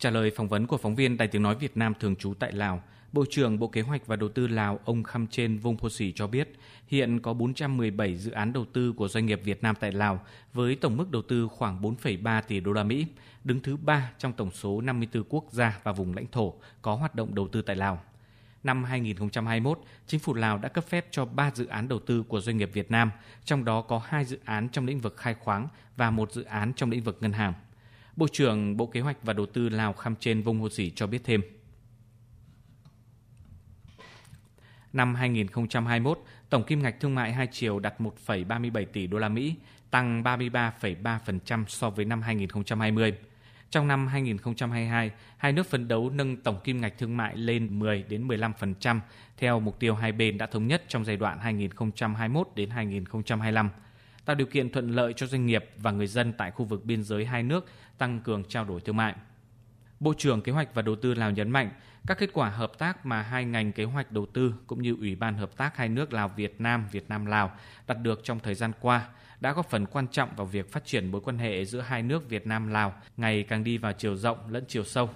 Trả lời phỏng vấn của phóng viên Đài Tiếng Nói Việt Nam thường trú tại Lào, Bộ trưởng Bộ Kế hoạch và Đầu tư Lào ông Khăm Trên Vông Phô Sỉ cho biết hiện có 417 dự án đầu tư của doanh nghiệp Việt Nam tại Lào với tổng mức đầu tư khoảng 4,3 tỷ đô la Mỹ, đứng thứ ba trong tổng số 54 quốc gia và vùng lãnh thổ có hoạt động đầu tư tại Lào. Năm 2021, chính phủ Lào đã cấp phép cho 3 dự án đầu tư của doanh nghiệp Việt Nam, trong đó có 2 dự án trong lĩnh vực khai khoáng và một dự án trong lĩnh vực ngân hàng. Bộ trưởng Bộ Kế hoạch và Đầu tư Lào Khăm Trên Vông Hồ Sỉ cho biết thêm. Năm 2021, tổng kim ngạch thương mại hai chiều đạt 1,37 tỷ đô la Mỹ, tăng 33,3% so với năm 2020. Trong năm 2022, hai nước phấn đấu nâng tổng kim ngạch thương mại lên 10 đến 15% theo mục tiêu hai bên đã thống nhất trong giai đoạn 2021 đến 2025, tạo điều kiện thuận lợi cho doanh nghiệp và người dân tại khu vực biên giới hai nước tăng cường trao đổi thương mại. Bộ trưởng Kế hoạch và Đầu tư Lào nhấn mạnh, các kết quả hợp tác mà hai ngành kế hoạch đầu tư cũng như Ủy ban Hợp tác hai nước Lào Việt Nam, Việt Nam Lào đạt được trong thời gian qua đã góp phần quan trọng vào việc phát triển mối quan hệ giữa hai nước Việt Nam Lào ngày càng đi vào chiều rộng lẫn chiều sâu